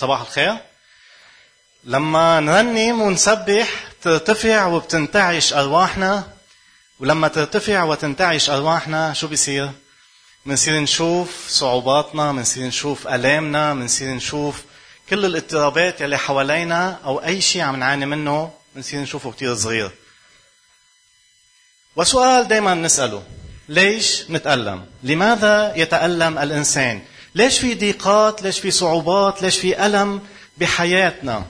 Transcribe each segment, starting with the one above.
صباح الخير لما نرنم ونسبح ترتفع وبتنتعش أرواحنا ولما ترتفع وتنتعش أرواحنا شو بيصير؟ بنصير نشوف صعوباتنا بنصير نشوف ألامنا بنصير نشوف كل الاضطرابات اللي حوالينا أو أي شيء عم نعاني منه بنصير نشوفه كتير صغير وسؤال دائما نسأله ليش نتألم؟ لماذا يتألم الإنسان؟ ليش في ضيقات؟ ليش في صعوبات؟ ليش في ألم بحياتنا؟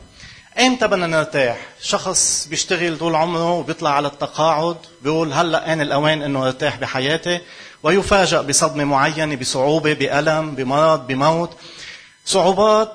ايمتى بدنا نرتاح؟ شخص بيشتغل طول عمره وبيطلع على التقاعد بيقول هلأ آن الأوان إنه أرتاح بحياتي ويفاجأ بصدمة معينة بصعوبة بألم بمرض بموت صعوبات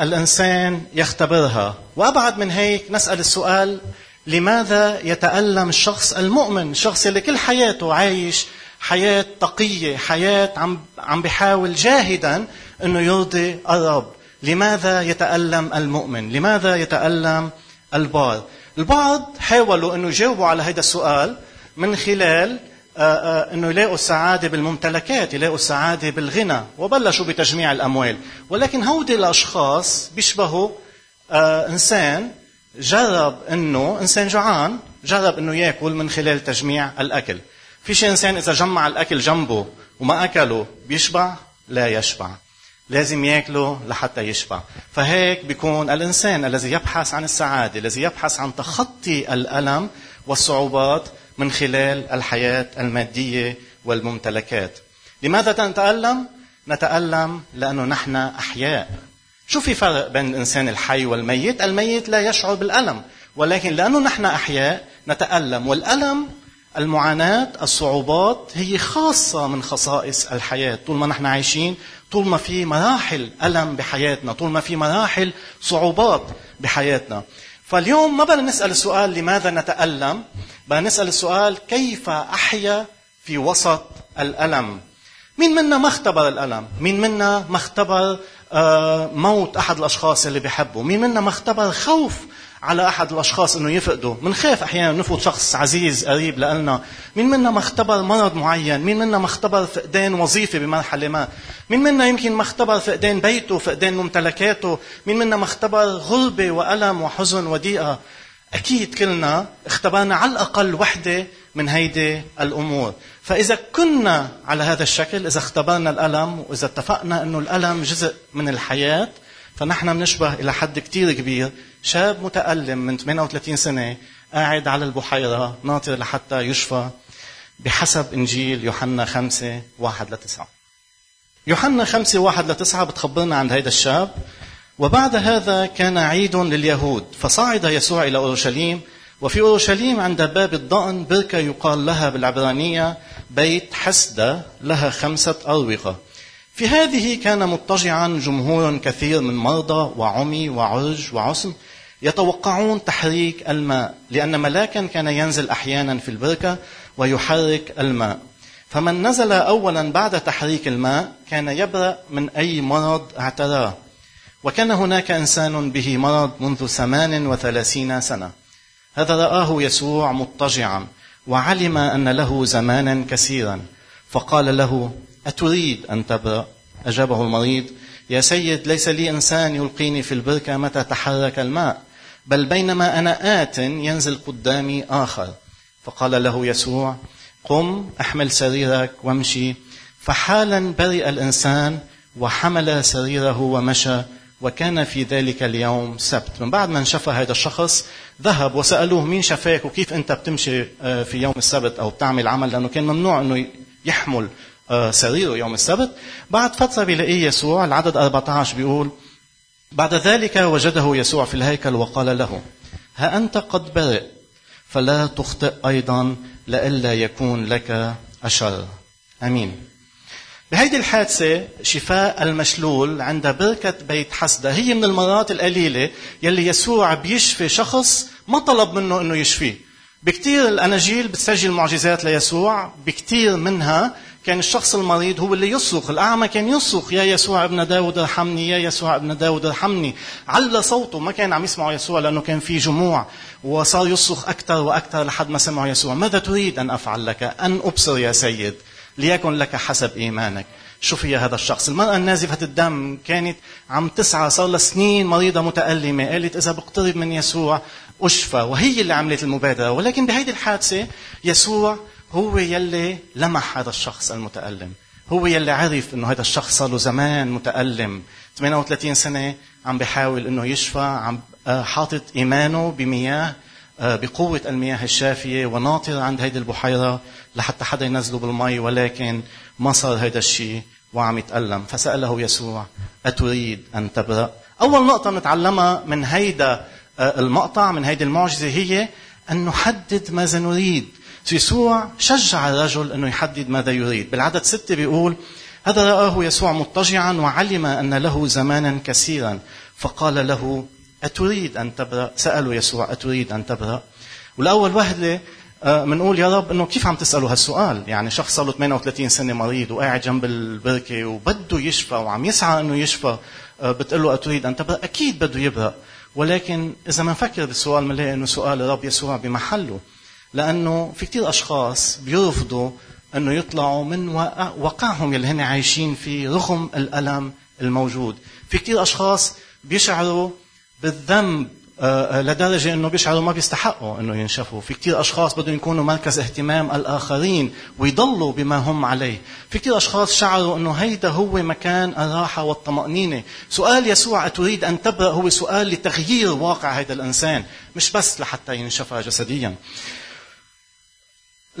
الإنسان يختبرها وأبعد من هيك نسأل السؤال لماذا يتألم الشخص المؤمن الشخص اللي كل حياته عايش حياة تقية حياة عم عم بيحاول جاهدا إنه يرضي الرب. لماذا يتألم المؤمن؟ لماذا يتألم البار البعض حاولوا إنه يجاوبوا على هذا السؤال من خلال آه، آه، إنه يلاقوا السعادة بالممتلكات، يلاقوا السعادة بالغنى، وبلشوا بتجميع الأموال، ولكن هودي الأشخاص بيشبهوا آه، إنسان جرب إنه إنسان جوعان جرب إنه يأكل من خلال تجميع الأكل. في شيء إنسان إذا جمع الأكل جنبه وما أكله بيشبع؟ لا يشبع. لازم ياكله لحتى يشبع. فهيك بيكون الإنسان الذي يبحث عن السعادة الذي يبحث عن تخطي الألم والصعوبات من خلال الحياة المادية والممتلكات. لماذا نتالم نتألم لأنه نحن أحياء. شو في فرق بين الإنسان الحي والميت؟ الميت لا يشعر بالألم ولكن لأنه نحن أحياء نتألم. والألم المعاناة الصعوبات هي خاصة من خصائص الحياة. طول ما نحن عايشين طول ما في مراحل ألم بحياتنا طول ما في مراحل صعوبات بحياتنا. فاليوم ما بدنا نسأل السؤال لماذا نتألم؟ بدنا نسأل السؤال كيف أحيا في وسط الألم؟ مين منا ما اختبر الألم؟ مين منا ما اختبر آه، موت أحد الأشخاص اللي بحبه مين منا ما اختبر خوف على أحد الأشخاص إنه يفقده بنخاف أحيانا نفوت شخص عزيز قريب لنا مين منا ما اختبر مرض معين؟ مين منا ما اختبر فقدان وظيفة بمرحلة ما؟ مين منا يمكن ما اختبر فقدان بيته فقدان ممتلكاته؟ مين منا ما اختبر غربه وألم وحزن وضيقة؟ أكيد كلنا اختبرنا على الأقل وحدة من هيدي الأمور. فإذا كنا على هذا الشكل إذا اختبرنا الألم وإذا اتفقنا أنه الألم جزء من الحياة فنحن بنشبه إلى حد كتير كبير شاب متألم من 38 سنة قاعد على البحيرة ناطر لحتى يشفى بحسب إنجيل يوحنا 5 1 ل 9 يوحنا 5 1 ل 9 بتخبرنا عن هذا الشاب وبعد هذا كان عيد لليهود فصعد يسوع إلى أورشليم وفي أورشليم عند باب الضأن بركة يقال لها بالعبرانية بيت حسدة لها خمسة أروقة. في هذه كان مضطجعا جمهور كثير من مرضى وعمي وعرج وعسم يتوقعون تحريك الماء لأن ملاكا كان ينزل أحيانا في البركة ويحرك الماء. فمن نزل أولا بعد تحريك الماء كان يبرأ من أي مرض اعتراه. وكان هناك إنسان به مرض منذ ثمان وثلاثين سنة. هذا رآه يسوع مضطجعا وعلم أن له زمانا كثيرا. فقال له أتريد أن تبرأ؟ أجابه المريض يا سيد ليس لي إنسان يلقيني في البركة متى تحرك الماء. بل بينما أنا آت ينزل قدامي آخر. فقال له يسوع قم أحمل سريرك وامشي. فحالا برئ الإنسان وحمل سريره ومشى وكان في ذلك اليوم سبت. من بعد ما انشفى هذا الشخص ذهب وسألوه مين شفاك وكيف أنت بتمشي آه، في يوم السبت أو بتعمل عمل؟ لأنه كان ممنوع أنه يحمل آه، سريره يوم السبت. بعد فترة بيلاقيه يسوع العدد 14 بيقول بعد ذلك وجده يسوع في الهيكل وقال له ها أنت قد برئ فلا تخطئ أيضا لئلا يكون لك أشر. أمين. بهيدي الحادثة شفاء المشلول عند بركة بيت حسدة هي من المرات القليلة يلي يسوع بيشفي شخص ما طلب منه إنه يشفيه. بكتير الأناجيل بتسجل معجزات ليسوع بكتير منها كان الشخص المريض هو اللي يصرخ الأعمى كان يصرخ يا يسوع ابن داود ارحمني يا يسوع ابن داود ارحمني. على صوته. ما كان عم يسمعوا يسوع لأنه كان في جموع وصار يصرخ أكثر وأكثر لحد ما سمعوا يسوع. ماذا تريد أن أفعل لك؟ أن أبصر يا سيد ليكن لك حسب إيمانك. شو فيها هذا الشخص. المرأة النازفة الدم كانت عم تسعى. صار لها سنين مريضة متألمة. قالت إذا بقترب من يسوع أشفى. وهي اللي عملت المبادرة. ولكن بهيدي الحادثة يسوع هو يلي لمح هذا الشخص المتألم. هو يلي عرف إنه هذا الشخص صار له زمان متألم. 38 سنة عم بيحاول إنه يشفى عم آه، حاطط إيمانه بمياه آه، بقوة المياه الشافية وناطر عند هيدي البحيرة لحتى حدا ينزله بالمي ولكن ما صار هيدا الشيء وعم يتألم. فسأله يسوع أتريد أن تبرأ؟ أول نقطة نتعلمها من هيدا آه، المقطع من هيدي المعجزة هي أن نحدد ماذا نريد. يسوع شجع الرجل أنه يحدد ماذا يريد. بالعدد ستة بيقول هذا رآه يسوع مضطجعا وعلم أن له زمانا كثيرا. فقال له أتريد أن تبرأ؟ سأله يسوع أتريد أن تبرأ؟ والأول وهلة بنقول آه، يا رب إنه كيف عم تسألوا هالسؤال؟ يعني شخص صار له 38 سنة مريض وقاعد جنب البركة وبده يشفى وعم يسعى إنه يشفى آه، بتقول له أتريد أن تبرأ؟ أكيد بده يبرأ. ولكن إذا ما نفكر بالسؤال بنلاقي إنه سؤال الرب يسوع بمحله. لأنه في كثير أشخاص بيرفضوا أنه يطلعوا من واقعهم يلي هن عايشين فيه رغم الألم الموجود. في كثير أشخاص بيشعروا بالذنب آه، آه، لدرجة أنه بيشعروا ما بيستحقوا أنه ينشفوا. في كثير أشخاص بدهم يكونوا مركز اهتمام الآخرين ويضلوا بما هم عليه. في كثير أشخاص شعروا أنه هيدا هو مكان الراحة والطمأنينة. سؤال يسوع أتريد أن تبرأ هو سؤال لتغيير واقع هذا الإنسان مش بس لحتى ينشفى جسديا.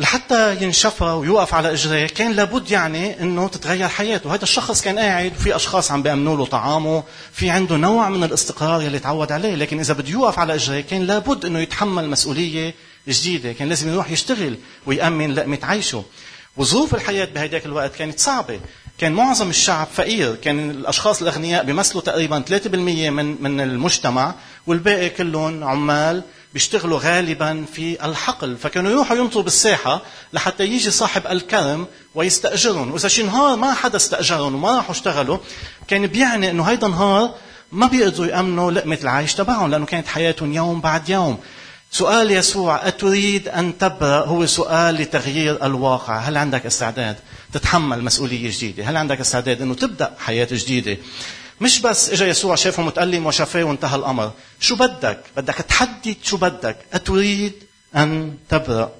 لحتى ينشفى ويوقف على اجريه كان لابد يعني إنه تتغير حياته، هذا الشخص كان قاعد وفي أشخاص عم بيأمنوا له طعامه، في عنده نوع من الاستقرار يلي تعود عليه، لكن إذا بده يوقف على اجريه كان لابد إنه يتحمل مسؤولية جديدة، كان لازم يروح يشتغل ويأمن لقمة عيشه. وظروف الحياة بهداك الوقت كانت صعبة، كان معظم الشعب فقير، كان الأشخاص الأغنياء بيمثلوا تقريبا 3% من من المجتمع والباقي كلهم عمال بيشتغلوا غالبا في الحقل فكانوا يروحوا ينطروا بالساحة لحتى يجي صاحب الكرم ويستأجرهم. وإذا شي نهار ما حدا استأجرهم وما راحوا اشتغلوا كان بيعني أنه هيدا نهار ما بيقدروا يأمنوا لقمة العيش تبعهم لأنه كانت حياتهم يوم بعد يوم. سؤال يسوع أتريد أن تبرأ؟ هو سؤال لتغيير الواقع. هل عندك استعداد تتحمل مسؤولية جديدة؟ هل عندك استعداد أنه تبدأ حياة جديدة؟ مش بس اجى يسوع شافه متألم وشافاه وانتهى الأمر. شو بدك؟ بدك تحدد شو بدك. أتريد أن تبرأ؟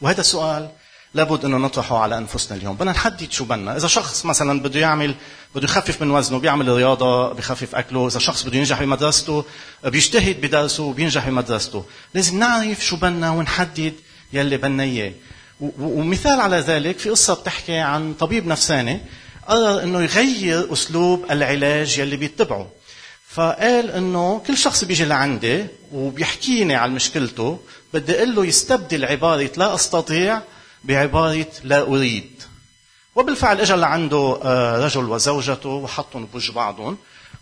وهذا السؤال لابد إنه نطرحه على أنفسنا اليوم. بدنا نحدد شو بدنا. إذا شخص مثلا بده يعمل بده يخفف من وزنه بيعمل رياضة بخفف أكله. إذا شخص بده ينجح بمدرسته بيجتهد بدرسه وبينجح بمدرسته. لازم نعرف شو بدنا ونحدد يلي بدنا إياه. ومثال على ذلك في قصة بتحكي عن طبيب نفساني. قرر إنه يغير أسلوب العلاج يلي بيتبعه. فقال إنه كل شخص بيجي لعندي وبيحكيني عن مشكلته بدي أقول له يستبدل عبارة لا أستطيع بعبارة لا أريد. وبالفعل اجى لعنده آه، رجل وزوجته وحطهم بوجه بعضهم.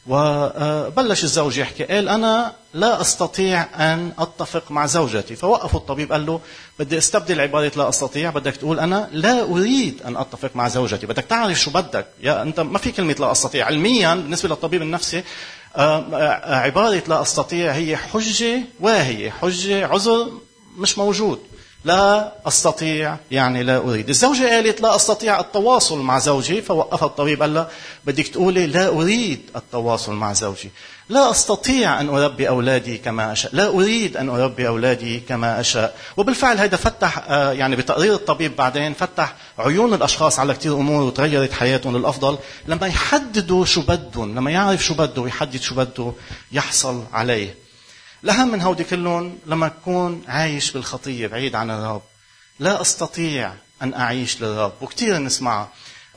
وبلش الزوج يحكي قال أنا لا أستطيع أن أتفق مع زوجتي. فوقفوا الطبيب قال له بدي أستبدل عبارة لا أستطيع بدك تقول أنا لا أريد أن أتفق مع زوجتي بدك تعرف شو بدك. يا أنت ما في كلمة لا أستطيع. علميا بالنسبة للطبيب النفسي آه، آه، عبارة لا أستطيع هي حجة واهية حجة عذر مش موجود. لا أستطيع يعني لا أريد. الزوجة قالت لا أستطيع التواصل مع زوجي فوقف الطبيب قال لها بدك تقولي لا أريد التواصل مع زوجي. لا أستطيع أن أربي أولادي كما أشاء. لا أريد أن أربي أولادي كما أشاء. وبالفعل هذا فتح آه، يعني بتقرير الطبيب بعدين فتح عيون الأشخاص على كثير أمور وتغيرت حياتهم للأفضل. لما يحددوا شو بدهم لما يعرف شو بده ويحدد شو بده يحصل عليه. الأهم من هودي كلهم لما أكون عايش بالخطية بعيد عن الرب. لا أستطيع أن أعيش للرب. وكثير نسمعها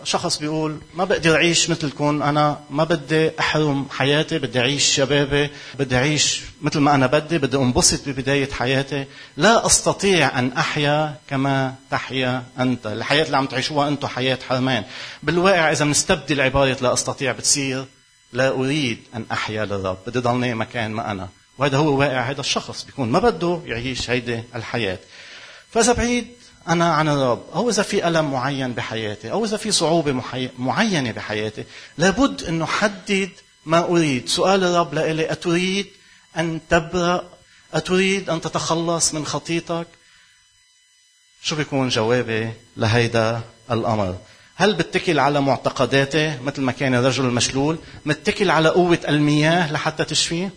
شخص بيقول ما بقدر أعيش مثلكم. أنا ما بدي أحرم حياتي بدي أعيش شبابي بدي أعيش مثل ما أنا بدي بدي أنبسط ببداية حياتي. لا أستطيع أن أحيا كما تحيا أنت. الحياة اللي عم تعيشوها أنتم حياة حرمان. بالواقع إذا بنستبدل عبارة لا أستطيع بتصير لا أريد أن أحيا للرب. بدي ضلني مكان ما أنا. وهذا هو واقع هذا الشخص بيكون ما بده يعيش هيدي الحياة. فإذا بعيد أنا عن الرب أو إذا في ألم معين بحياتي أو إذا في صعوبة معينة بحياتي لابد أنه حدد ما أريد. سؤال الرب لإلي أتريد أن تبرأ؟ أتريد أن تتخلص من خطيتك؟ شو بيكون جوابي لهيدا الأمر؟ هل بتكل على معتقداته مثل ما كان الرجل المشلول؟ متكل على قوة المياه لحتى تشفيه؟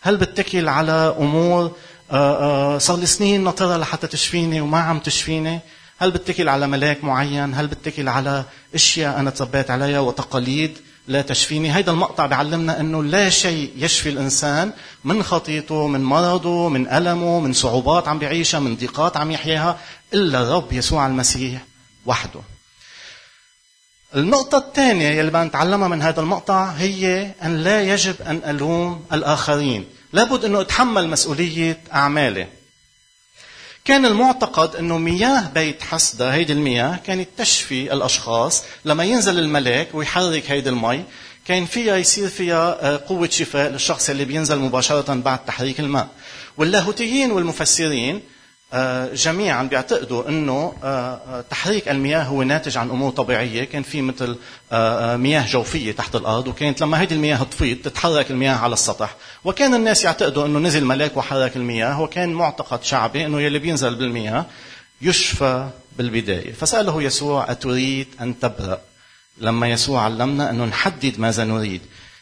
هل بتكل على أمور آه، آه، صار لي سنين ناطرها لحتى تشفيني وما عم تشفيني؟ هل بتكل على ملاك معين؟ هل بتكل على أشياء أنا تربيت عليها وتقاليد لا تشفيني؟ هيدا المقطع بيعلمنا إنه لا شيء يشفي الإنسان من خطيته من مرضه من ألمه من صعوبات عم بيعيشها من ضيقات عم يحياها إلا الرب يسوع المسيح وحده. النقطة الثانية يلي بدنا نتعلمها من هذا المقطع هي أن لا يجب أن ألوم الآخرين. لابد أنه أتحمل مسؤولية أعمالي. كان المعتقد أنه مياه بيت حسدة هيدي المياه كانت تشفي الأشخاص. لما ينزل الملاك ويحرك هيدي المي كان فيها يصير فيها آه، قوة شفاء للشخص اللي بينزل مباشرة بعد تحريك الماء. واللاهوتيين والمفسرين جميعا بيعتقدوا إنه آه، آه، تحريك المياه هو ناتج عن أمور طبيعية، كان في مثل مياه جوفية تحت الأرض وكانت لما هذه المياه تفيض تتحرك المياه على السطح، وكان الناس يعتقدوا إنه نزل ملاك وحرك المياه وكان معتقد شعبي إنه يلي بينزل بالمياه يشفى بالبداية، فسأله يسوع أتريد أن تبرأ؟ لما يسوع علمنا إنه نحدد ماذا نريد.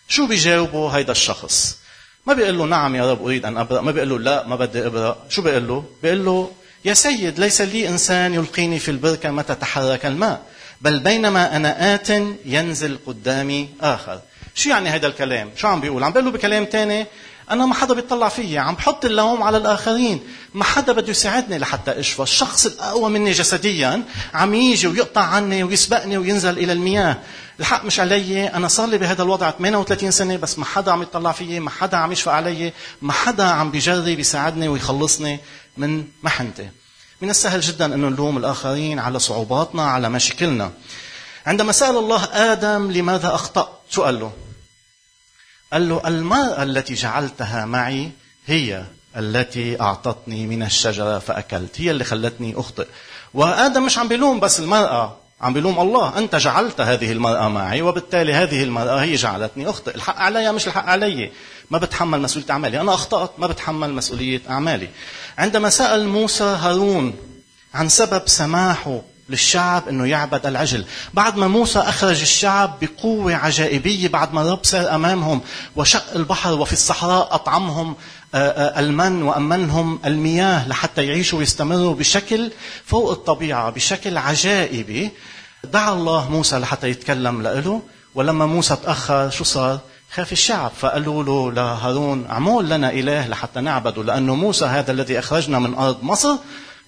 شو بيجاوبه هيدا الشخص؟ ما بيقول له نعم يا رب أريد أن أبرأ ما بيقول له لا ما بدي أبرأ. شو بيقول له؟ بيقول له يا سيد ليس لي إنسان يلقيني في البركة متى تحرك الماء بل بينما أنا آت ينزل قدامي آخر. شو يعني هذا الكلام؟ شو عم بيقول؟ عم بيقول له بكلام تاني أنا ما حدا بيطلع فيي عم بحط اللوم على الآخرين. ما حدا بده يساعدني لحتى أشفى. الشخص الأقوى مني جسديا عم يجي ويقطع عني ويسبقني وينزل إلى المياه. الحق مش علي أنا صار لي بهذا الوضع 38 سنة بس ما حدا عم يطلع فيي ما حدا عم يشفى علي ما حدا عم بيجرب يساعدني ويخلصني من محنتي. من السهل جدا أنه نلوم الآخرين على صعوباتنا على مشاكلنا. عندما سأل الله آدم لماذا أخطأت شو قال له؟ قال له المرأة التي جعلتها معي هي التي أعطتني من الشجرة فأكلت هي اللي خلتني أخطئ. وآدم مش عم بيلوم بس المرأة. عم بيلوم الله. أنت جعلت هذه المرأة معي وبالتالي هذه المرأة هي جعلتني أخطئ. الحق علي مش الحق علي. ما بتحمل مسؤولية أعمالي. أنا أخطأت. ما بتحمل مسؤولية أعمالي. عندما سأل موسى هارون عن سبب سماحه للشعب إنه يعبد العجل بعد ما موسى أخرج الشعب بقوة عجائبية بعد ما الرب سار أمامهم وشق البحر وفي الصحراء أطعمهم المن وأمنهم المياه لحتى يعيشوا ويستمروا بشكل فوق الطبيعة بشكل عجائبي دعا الله موسى لحتى يتكلم له ولما موسى تأخر شو صار؟ خاف الشعب فقالوا له لهارون اعمل لنا إله لحتى نعبده لأنه موسى هذا الذي أخرجنا من أرض مصر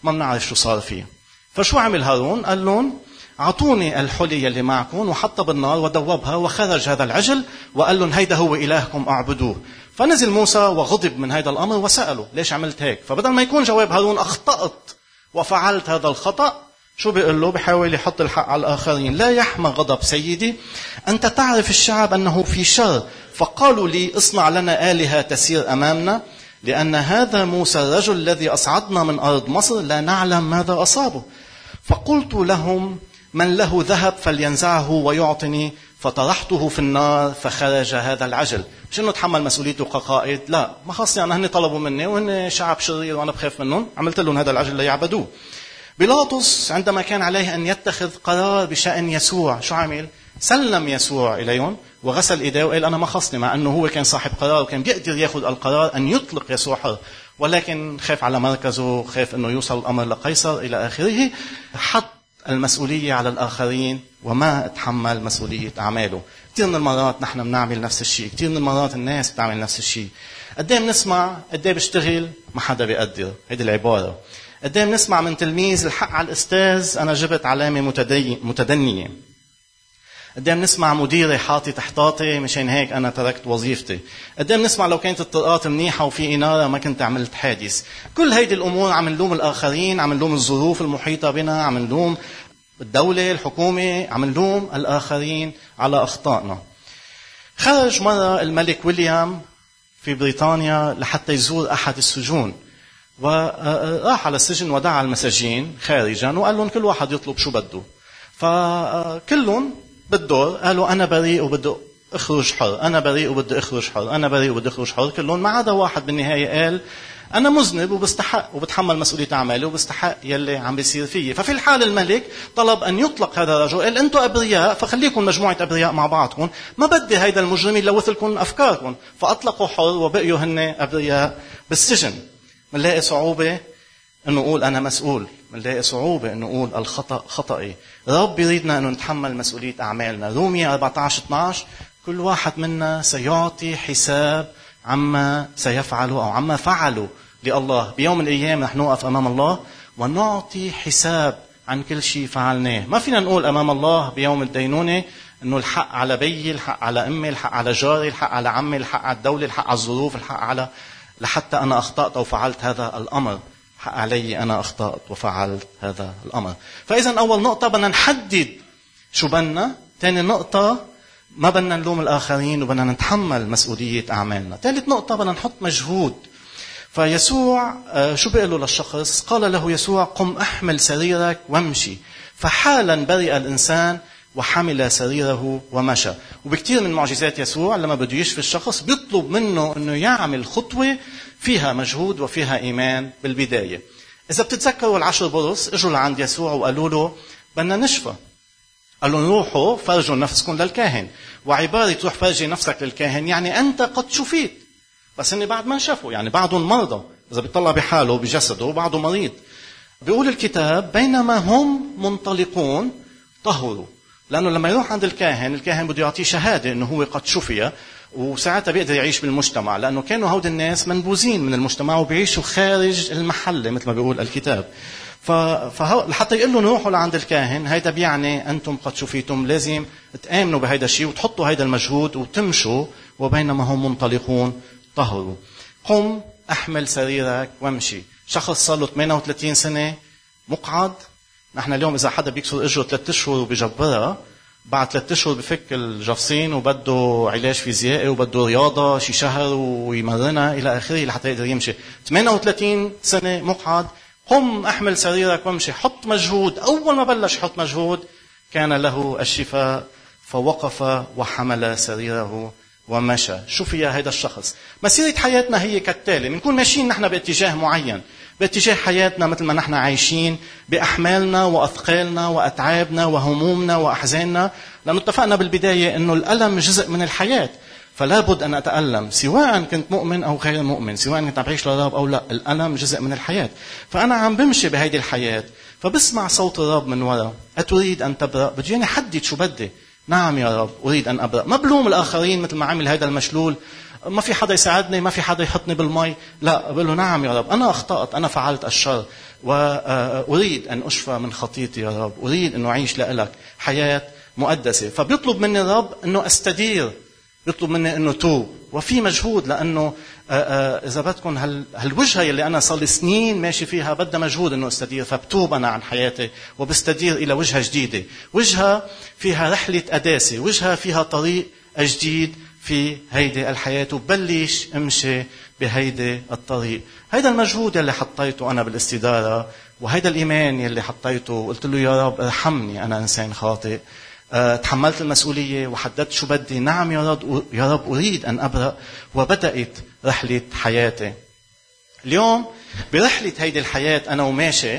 ما بنعرف شو صار فيه. فشو عمل هارون؟ قال لهم أعطوني الحلي اللي معكم وحطها بالنار ودوبها وخرج هذا العجل وقال لهم هيدا هو إلهكم أعبدوه. فنزل موسى وغضب من هذا الأمر وسأله ليش عملت هيك؟ فبدل ما يكون جواب هارون أخطأت وفعلت هذا الخطأ شو بيقول له؟ بحاول يحط الحق على الآخرين. لا يحمى غضب سيدي أنت تعرف الشعب أنه في شر فقالوا لي اصنع لنا آلهة تسير أمامنا لأن هذا موسى الرجل الذي أصعدنا من أرض مصر لا نعلم ماذا أصابه. فقلت لهم من له ذهب فلينزعه ويعطني. فطرحته في النار فخرج هذا العجل. مش انه تحمل مسؤوليته كقائد لا. ما خاصني أنا هن طلبوا مني وهن شعب شرير وأنا بخاف منهم. عملت لهم هذا العجل ليعبدوه. بيلاطس عندما كان عليه أن يتخذ قرار بشأن يسوع شو عمل؟ سلم يسوع إليهم وغسل إيديه وقال أنا ما خصني مع أنه هو كان صاحب قرار وكان بيقدر يأخذ القرار أن يطلق يسوع حر. ولكن خاف على مركزه خاف أنه يوصل الأمر لقيصر إلى آخره. حط المسؤولية على الآخرين وما تحمل مسؤولية أعماله. كثير من المرات نحن بنعمل نفس الشيء. كثير من المرات الناس بتعمل نفس الشيء. قد إيه بنسمع؟ قد إيه بشتغل؟ ما حدا بيقدر. هيدي العبارة. قد إيه بنسمع من تلميذ الحق على الأستاذ؟ أنا جبت علامة متدنية. قد إيه بنسمع مديري حاطي تحتاطي مشان هيك أنا تركت وظيفتي. قد إيه بنسمع لو كانت الطرقات منيحة وفي إنارة ما كنت عملت حادث. كل هيدي الأمور عم نلوم الآخرين عم نلوم الظروف المحيطة بنا عم نلوم الدولة الحكومة عم نلوم الآخرين على أخطائنا. خرج مرة الملك ويليام في بريطانيا لحتى يزور أحد السجون. وراح على السجن ودعا المساجين خارجا وقال لهم كل واحد يطلب شو بده. فكلهم بالدور قالوا أنا بريء وبده أخرج حر أنا بريء وبدي أخرج حر أنا بريء وبدي أخرج حر. كلهم ما عدا واحد بالنهاية قال أنا مذنب وبستحق وبتحمل مسؤولية أعمالي وبستحق يلي عم بيصير فيي. ففي الحال الملك طلب أن يطلق هذا الرجل قال أنتم أبرياء فخليكم مجموعة أبرياء مع بعضكم ما بدي هيدا المجرم يلوث لكم أفكاركم. فأطلقوا حر وبقيوا هن أبرياء بالسجن. بنلاقي صعوبة إنه أقول أنا مسؤول. بنلاقي صعوبة إنه أقول الخطأ خطأي. رب يريدنا إنه نتحمل مسؤولية أعمالنا. رومية 14 12 كل واحد منا سيعطي حساب عما سيفعله أو عما فعله لله. بيوم الأيام رح نوقف أمام الله ونعطي حساب عن كل شيء فعلناه. ما فينا نقول أمام الله بيوم الدينونة إنه الحق على بيي الحق على أمي الحق على جاري الحق على عمي الحق على الدولة الحق على الظروف الحق على لحتى أنا أخطأت أو فعلت هذا الأمر. علي أنا أخطأت وفعلت هذا الأمر. فإذا أول نقطة بدنا نحدد شو بدنا. ثاني نقطة ما بدنا نلوم الآخرين وبدنا نتحمل مسؤولية أعمالنا. ثالث نقطة بدنا نحط مجهود. فيسوع آه، شو بيقول للشخص؟ قال له يسوع قم أحمل سريرك وامشي. فحالا برئ الإنسان وحمل سريره ومشى. وبكثير من معجزات يسوع لما بده يشفي الشخص بيطلب منه إنه يعمل خطوة فيها مجهود وفيها إيمان بالبداية. إذا بتتذكروا العشر برص إجوا لعند يسوع وقالوا له بدنا نشفى. قال لهم روحوا فرجوا نفسكم للكاهن. وعبارة تروح فرجي نفسك للكاهن يعني أنت قد شفيت. بس إني بعد ما انشفوا يعني بعضهم مرضى. إذا بيطلع بحاله بجسده بعضه مريض. بيقول الكتاب بينما هم منطلقون طهروا. لأنه لما يروح عند الكاهن الكاهن بده يعطيه شهادة إنه هو قد شفي. وساعتها بيقدر يعيش بالمجتمع لأنه كانوا هود الناس منبوذين من المجتمع وبيعيشوا خارج المحلة مثل ما بيقول الكتاب. فحتى يقول لهم روحوا لعند الكاهن هيدا بيعني أنتم قد شفيتم لازم تآمنوا بهيدا الشيء وتحطوا هيدا المجهود وتمشوا وبينما هم منطلقون طهروا. قم أحمل سريرك وامشي. شخص صار له 38 سنة مقعد. نحن اليوم إذا حدا بيكسر إجره ثلاث أشهر وبجبرها بعد ثلاث أشهر بفك الجفصين وبده علاج فيزيائي وبده رياضة شي شهر ويمرنها إلى آخره لحتى يقدر يمشي. 38 سنة مقعد. قم أحمل سريرك وامشي. حط مجهود. أول ما بلش يحط مجهود كان له الشفاء فوقف وحمل سريره. ومشى. شو فيها هذا الشخص؟ مسيرة حياتنا هي كالتالي. بنكون ماشيين نحن باتجاه معين باتجاه حياتنا مثل ما نحن عايشين بأحمالنا وأثقالنا وأتعابنا وهمومنا وأحزاننا. لأنه اتفقنا بالبداية أنه الألم جزء من الحياة. فلا بد أن أتألم سواء كنت مؤمن أو غير مؤمن سواء كنت عم بعيش للرب أو لا. الألم جزء من الحياة. فأنا عم بمشي بهيدي الحياة فبسمع صوت الرب من وراء أتريد أن تبرأ؟ بدي حدد شو بدي. نعم يا رب أريد أن أبرأ ما بلوم الآخرين مثل ما عمل هذا المشلول. ما في حدا يساعدني ما في حدا يحطني بالمي. لا بقول له نعم يا رب أنا أخطأت أنا فعلت الشر. وأريد أن أشفى من خطيتي يا رب. أريد أن أعيش لك حياة مقدسة. فبيطلب مني الرب أنه أستدير بيطلب مني أنه توب. وفي مجهود آه، إذا بدكم هالوجهه اللي أنا صار لي سنين ماشي فيها بدها مجهود إنه أستدير فبتوب أنا عن حياتي وبستدير إلى وجهة جديدة. وجهة فيها رحلة قداسة وجهة فيها طريق جديد في هيدي الحياة وبلش أمشي بهيدي الطريق. هيدا المجهود يلي حطيته أنا بالاستدارة وهيدا الإيمان يلي حطيته وقلت له يا رب ارحمني أنا إنسان خاطئ. آه، تحملت المسؤولية وحددت شو بدي. نعم يا رب يا رب أريد أن أبرأ وبدأت رحلة حياتي. اليوم برحلة هيدي الحياة أنا وماشي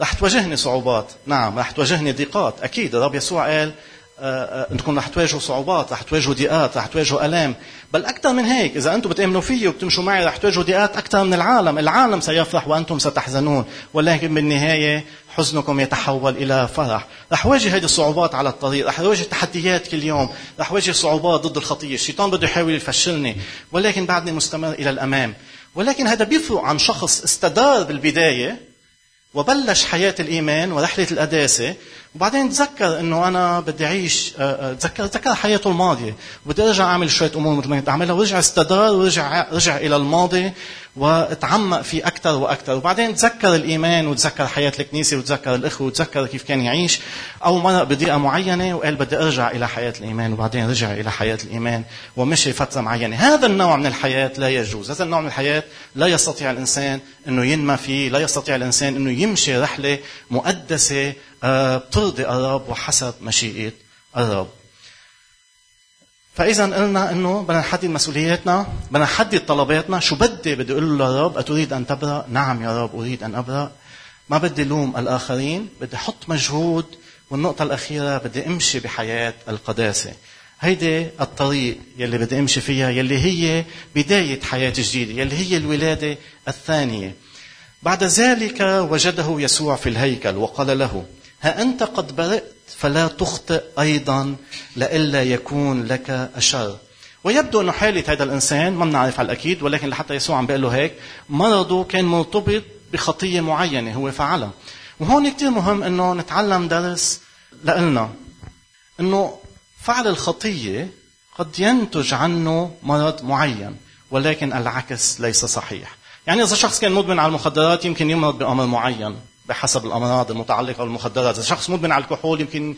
رح تواجهني صعوبات. نعم رح تواجهني ضيقات أكيد. الرب يسوع قال آه، آه، إنكم رح تواجهوا صعوبات رح تواجهوا ضيقات رح تواجهوا الام بل أكثر من هيك إذا أنتم بتامنوا فيي وبتمشوا معي رح تواجهوا ضيقات أكثر من العالم. العالم سيفرح وأنتم ستحزنون. ولكن بالنهايه حزنكم يتحول إلى فرح. رح واجه هذه الصعوبات على الطريق. رح واجه تحديات كل يوم. رح واجه صعوبات ضد الخطية. الشيطان بده يحاول يفشلني. ولكن بعدني مستمر إلى الأمام. ولكن هذا بيفرق عن شخص استدار بالبداية وبلش حياة الإيمان ورحلة القداسة. وبعدين تذكر إنه أنا بدي أعيش آه، آه، تذكر تذكر حياته الماضية. وبدي أرجع أعمل شوية أمور مثل ما كنت أعملها. ورجع استدار. ورجع رجع إلى الماضي. وتعمق فيه أكثر وأكثر. وبعدين تذكر الإيمان وتذكر حياة الكنيسة وتذكر الأخوة وتذكر كيف كان يعيش. أو مرق بضيقة معينة وقال بدي أرجع إلى حياة الإيمان وبعدين رجع إلى حياة الإيمان ومشي فترة معينة. هذا النوع من الحياة لا يجوز. هذا النوع من الحياة لا يستطيع الإنسان إنه ينمى فيه لا يستطيع الإنسان إنه يمشي رحلة مقدسة بترضي الرب وحسب مشيئة الرب. فإذا قلنا إنه بدنا نحدد مسؤولياتنا بدنا نحدد طلباتنا. شو بدي؟ بدي أقول له للرب أتريد أن تبرأ؟ نعم يا رب أريد أن أبرأ. ما بدي لوم الآخرين بدي أحط مجهود. والنقطة الأخيرة بدي أمشي بحياة القداسة. هيدي الطريق يلي بدي أمشي فيها يلي هي بداية حياة جديدة يلي هي الولادة الثانية. بعد ذلك وجده يسوع في الهيكل وقال له ها أنت قد برئت فلا تخطئ أيضا لئلا يكون لك أشر. ويبدو أنه حالة هذا الإنسان ما بنعرف على الأكيد ولكن لحتى يسوع عم بيقول له هيك مرضه كان مرتبط بخطية معينة هو فعلها وهون كتير مهم أنه نتعلم درس لإلنا أنه فعل الخطية قد ينتج عنه مرض معين ولكن العكس ليس صحيح. يعني إذا شخص كان مدمن على المخدرات يمكن يمرض بأمر معين. بحسب الأمراض المتعلقة بالمخدرات، إذا شخص مدمن على الكحول يمكن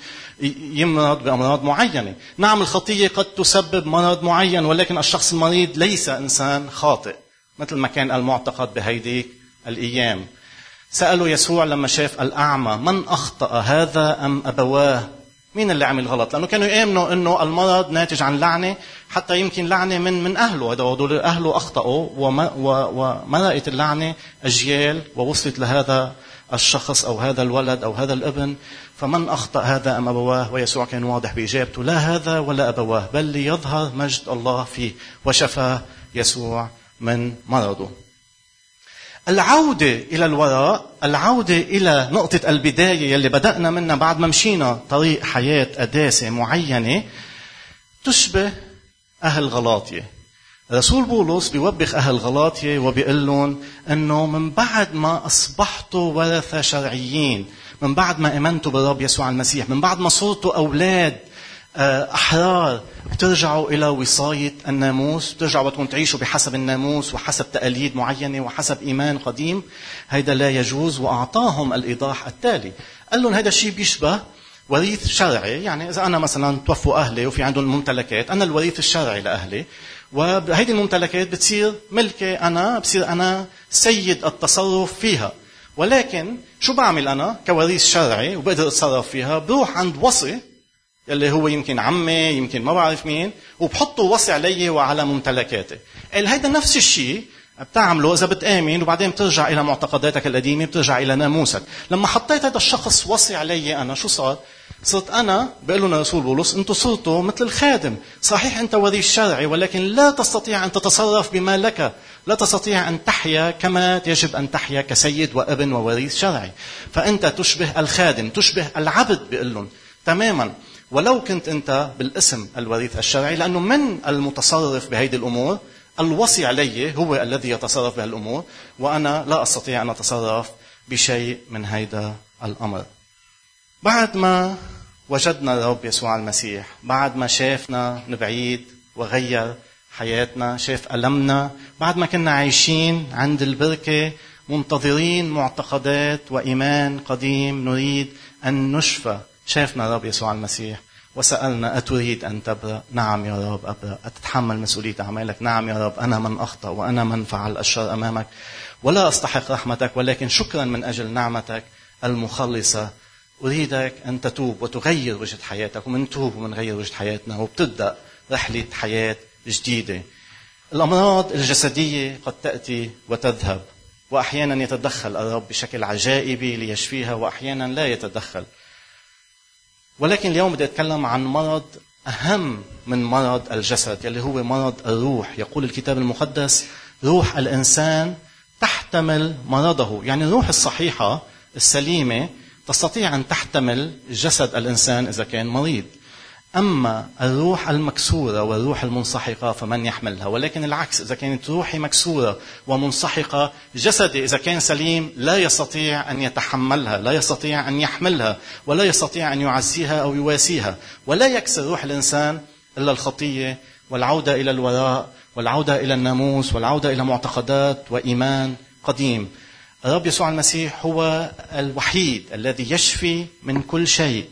يمرض بأمراض معينة، نعم الخطية قد تسبب مرض معين ولكن الشخص المريض ليس إنسان خاطئ، مثل ما كان المعتقد بهيديك الأيام. سألوا يسوع لما شاف الأعمى من أخطأ هذا أم أبواه؟ مين اللي عمل غلط؟ لأنه كانوا يامنوا إنه المرض ناتج عن لعنة حتى يمكن لعنة من من أهله، هذول أهله أخطأوا ومرقت اللعنة أجيال ووصلت لهذا الشخص أو هذا الولد أو هذا الابن فمن أخطأ هذا أم أبواه؟ ويسوع كان واضح بإجابته لا هذا ولا أبواه بل ليظهر مجد الله فيه وشفاه يسوع من مرضه. العودة إلى الوراء العودة إلى نقطة البداية يلي بدأنا منها بعد ما مشينا طريق حياة قداسة معينة تشبه أهل غلاطية. رسول بولس بيوبخ أهل غلاطية وبيقول لهم أنه من بعد ما أصبحتوا ورثة شرعيين من بعد ما أمنتوا بالرب يسوع المسيح من بعد ما صرتوا أولاد آه، أحرار بترجعوا إلى وصاية الناموس بترجعوا بدكم تعيشوا بحسب الناموس وحسب تقاليد معينة وحسب إيمان قديم. هيدا لا يجوز وأعطاهم الإيضاح التالي. قال لهم هذا الشيء بيشبه وريث شرعي يعني إذا أنا مثلا توفوا أهلي وفي عندهم ممتلكات أنا الوريث الشرعي لأهلي. وهيدي الممتلكات بتصير ملكي أنا بصير أنا سيد التصرف فيها. ولكن شو بعمل أنا كوريث شرعي وبقدر أتصرف فيها؟ بروح عند وصي يلي هو يمكن عمي يمكن ما بعرف مين وبحطه وصي علي وعلى ممتلكاتي. قال هيدا نفس الشيء بتعمله إذا بتآمن وبعدين بترجع إلى معتقداتك القديمة بترجع إلى ناموسك. لما حطيت هذا الشخص وصي علي أنا شو صار؟ صرت أنا بقول لنا رسول بولس أنتم صرتوا مثل الخادم. صحيح أنت وريث شرعي ولكن لا تستطيع أن تتصرف بما لك. لا تستطيع أن تحيا كما يجب أن تحيا كسيد وابن ووريث شرعي. فأنت تشبه الخادم تشبه العبد بيقول لهم. تماما. ولو كنت أنت بالاسم الوريث الشرعي لأنه من المتصرف بهيدي الأمور؟ الوصي علي هو الذي يتصرف بهالأمور وأنا لا أستطيع أن أتصرف بشيء من هيدا الأمر. بعد ما وجدنا الرب يسوع المسيح بعد ما شافنا من بعيد وغير حياتنا شاف ألمنا بعد ما كنا عايشين عند البركة منتظرين معتقدات وإيمان قديم نريد أن نشفى شافنا الرب يسوع المسيح وسألنا أتريد أن تبرأ؟ نعم يا رب أبرأ أتتحمل مسؤولية أعمالك؟ نعم يا رب أنا من أخطأ وأنا من فعل الشر أمامك ولا أستحق رحمتك ولكن شكرا من أجل نعمتك المخلصة أريدك أن تتوب وتغير وجهة حياتك ومنتوب ومنغير وجهة حياتنا وبتبدأ رحلة حياة جديدة. الأمراض الجسدية قد تأتي وتذهب وأحيانا يتدخل الرب بشكل عجائبي ليشفيها وأحيانا لا يتدخل. ولكن اليوم بدي أتكلم عن مرض أهم من مرض الجسد يلي هو مرض الروح. يقول الكتاب المقدس روح الإنسان تحتمل مرضه. يعني الروح الصحيحة السليمة تستطيع أن تحتمل جسد الإنسان إذا كان مريض. أما الروح المكسورة والروح المنسحقة فمن يحملها؟ ولكن العكس إذا كانت روحي مكسورة ومنسحقة جسدي إذا كان سليم لا يستطيع أن يتحملها لا يستطيع أن يحملها ولا يستطيع أن يعزيها أو يواسيها. ولا يكسر روح الإنسان إلا الخطية والعودة إلى الوراء والعودة إلى الناموس والعودة إلى معتقدات وإيمان قديم. الرب يسوع المسيح هو الوحيد الذي يشفي من كل شيء.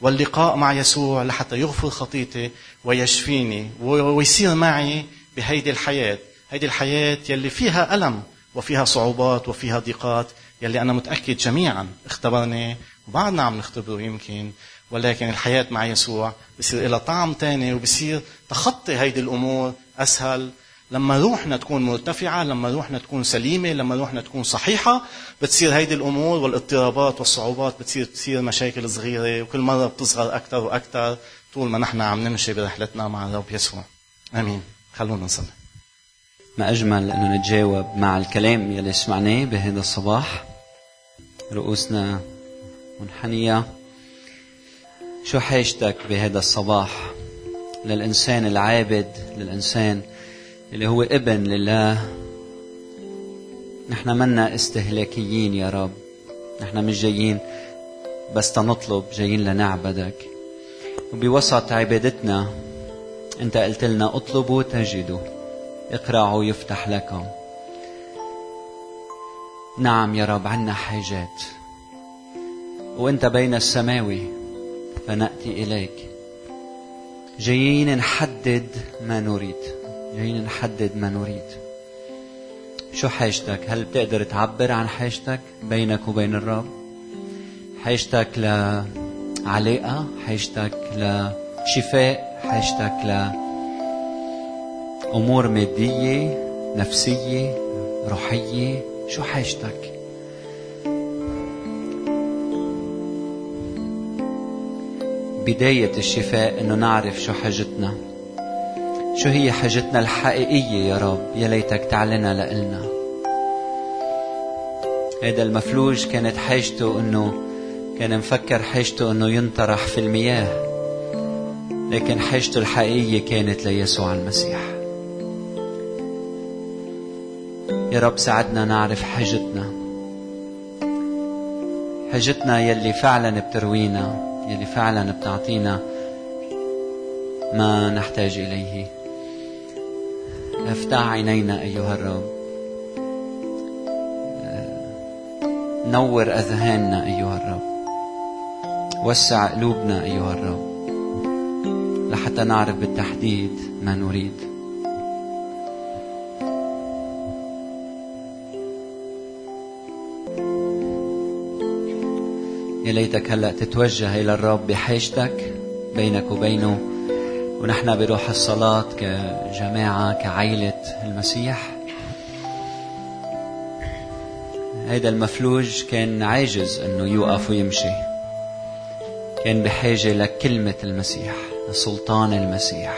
واللقاء مع يسوع لحتى يغفر خطيتي ويشفيني ويصير معي بهيدي الحياة. هيدي الحياة يلي فيها ألم وفيها صعوبات وفيها ضيقات يلي أنا متأكد جميعا اختبرني وبعدنا عم نختبره يمكن. ولكن الحياة مع يسوع بصير لها طعم تاني وبصير تخطي هيدي الأمور أسهل لما روحنا تكون مرتفعة لما روحنا تكون سليمة لما روحنا تكون صحيحة بتصير هيدي الأمور والاضطرابات والصعوبات بتصير تصير مشاكل صغيرة وكل مرة بتصغر أكثر وأكثر طول ما نحن عم نمشي برحلتنا مع الرب يسوع. آمين. خلونا نصلي. ما أجمل أنه نتجاوب مع الكلام يلي سمعناه بهذا الصباح. رؤوسنا منحنية. شو حاجتك بهذا الصباح للإنسان العابد للإنسان اللي هو ابن لله. نحن منا استهلاكيين يا رب. نحن مش جايين بس تنطلب جايين لنعبدك. وبوسط عبادتنا انت قلت لنا اطلبوا تجدوا اقرعوا يفتح لكم. نعم يا رب عنا حاجات. وانت بين السماوي فنأتي إليك. جايين نحدد ما نريد. جايين نحدد ما نريد. شو حاجتك؟ هل بتقدر تعبر عن حاجتك بينك وبين الرب؟ حاجتك لعلاقة؟ حاجتك لشفاء؟ حاجتك لأمور مادية؟ نفسية؟ روحية؟ شو حاجتك؟ بداية الشفاء إنه نعرف شو حاجتنا. شو هي حاجتنا الحقيقية يا رب؟ يا ليتك تعلنها لإلنا. هذا المفلوج كانت حاجته إنه كان مفكر حاجته إنه ينطرح في المياه. لكن حاجته الحقيقية كانت ليسوع المسيح. يا رب ساعدنا نعرف حاجتنا. حاجتنا يلي فعلا بتروينا يلي فعلا بتعطينا ما نحتاج إليه. افتح عينينا أيها الرب. نور أذهاننا أيها الرب. وسع قلوبنا أيها الرب. لحتى نعرف بالتحديد ما نريد. يا ليتك هلأ تتوجه إلى الرب بحاجتك بينك وبينه. ونحن بروح الصلاة كجماعة كعيلة المسيح. هيدا المفلوج كان عاجز إنه يوقف ويمشي. كان بحاجة لكلمة المسيح لسلطان المسيح.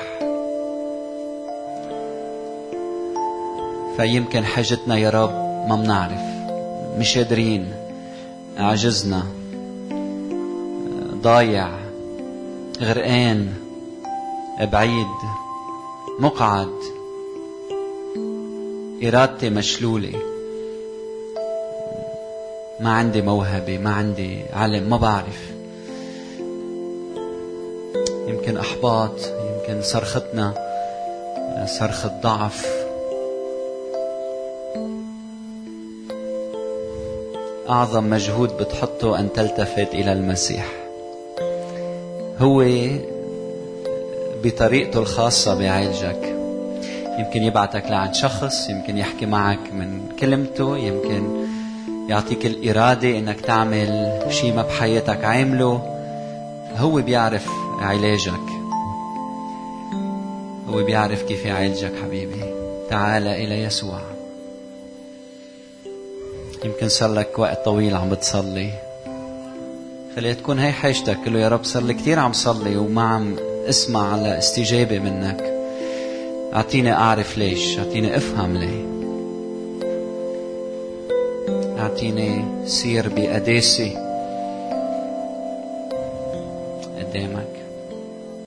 فيمكن حاجتنا يا رب ما بنعرف مش قادرين. عجزنا. ضايع. غرقان. بعيد مقعد إرادتي مشلولة. ما عندي موهبة ما عندي علم ما بعرف. يمكن أحباط يمكن صرختنا صرخة ضعف. أعظم مجهود بتحطه أن تلتفت إلى المسيح. هو بطريقته الخاصة بيعالجك يمكن يبعتك لعند شخص يمكن يحكي معك من كلمته يمكن يعطيك الإرادة إنك تعمل شيء ما بحياتك عامله. هو بيعرف علاجك هو بيعرف كيف يعالجك حبيبي. تعال إلى يسوع. يمكن صار لك وقت طويل عم بتصلي. خليها تكون هي حاجتك له يا رب صار لي كثير عم صلي وما عم اسمع على استجابة منك. أعطيني أعرف ليش. أعطيني أفهم ليه. أعطيني سير بقداسة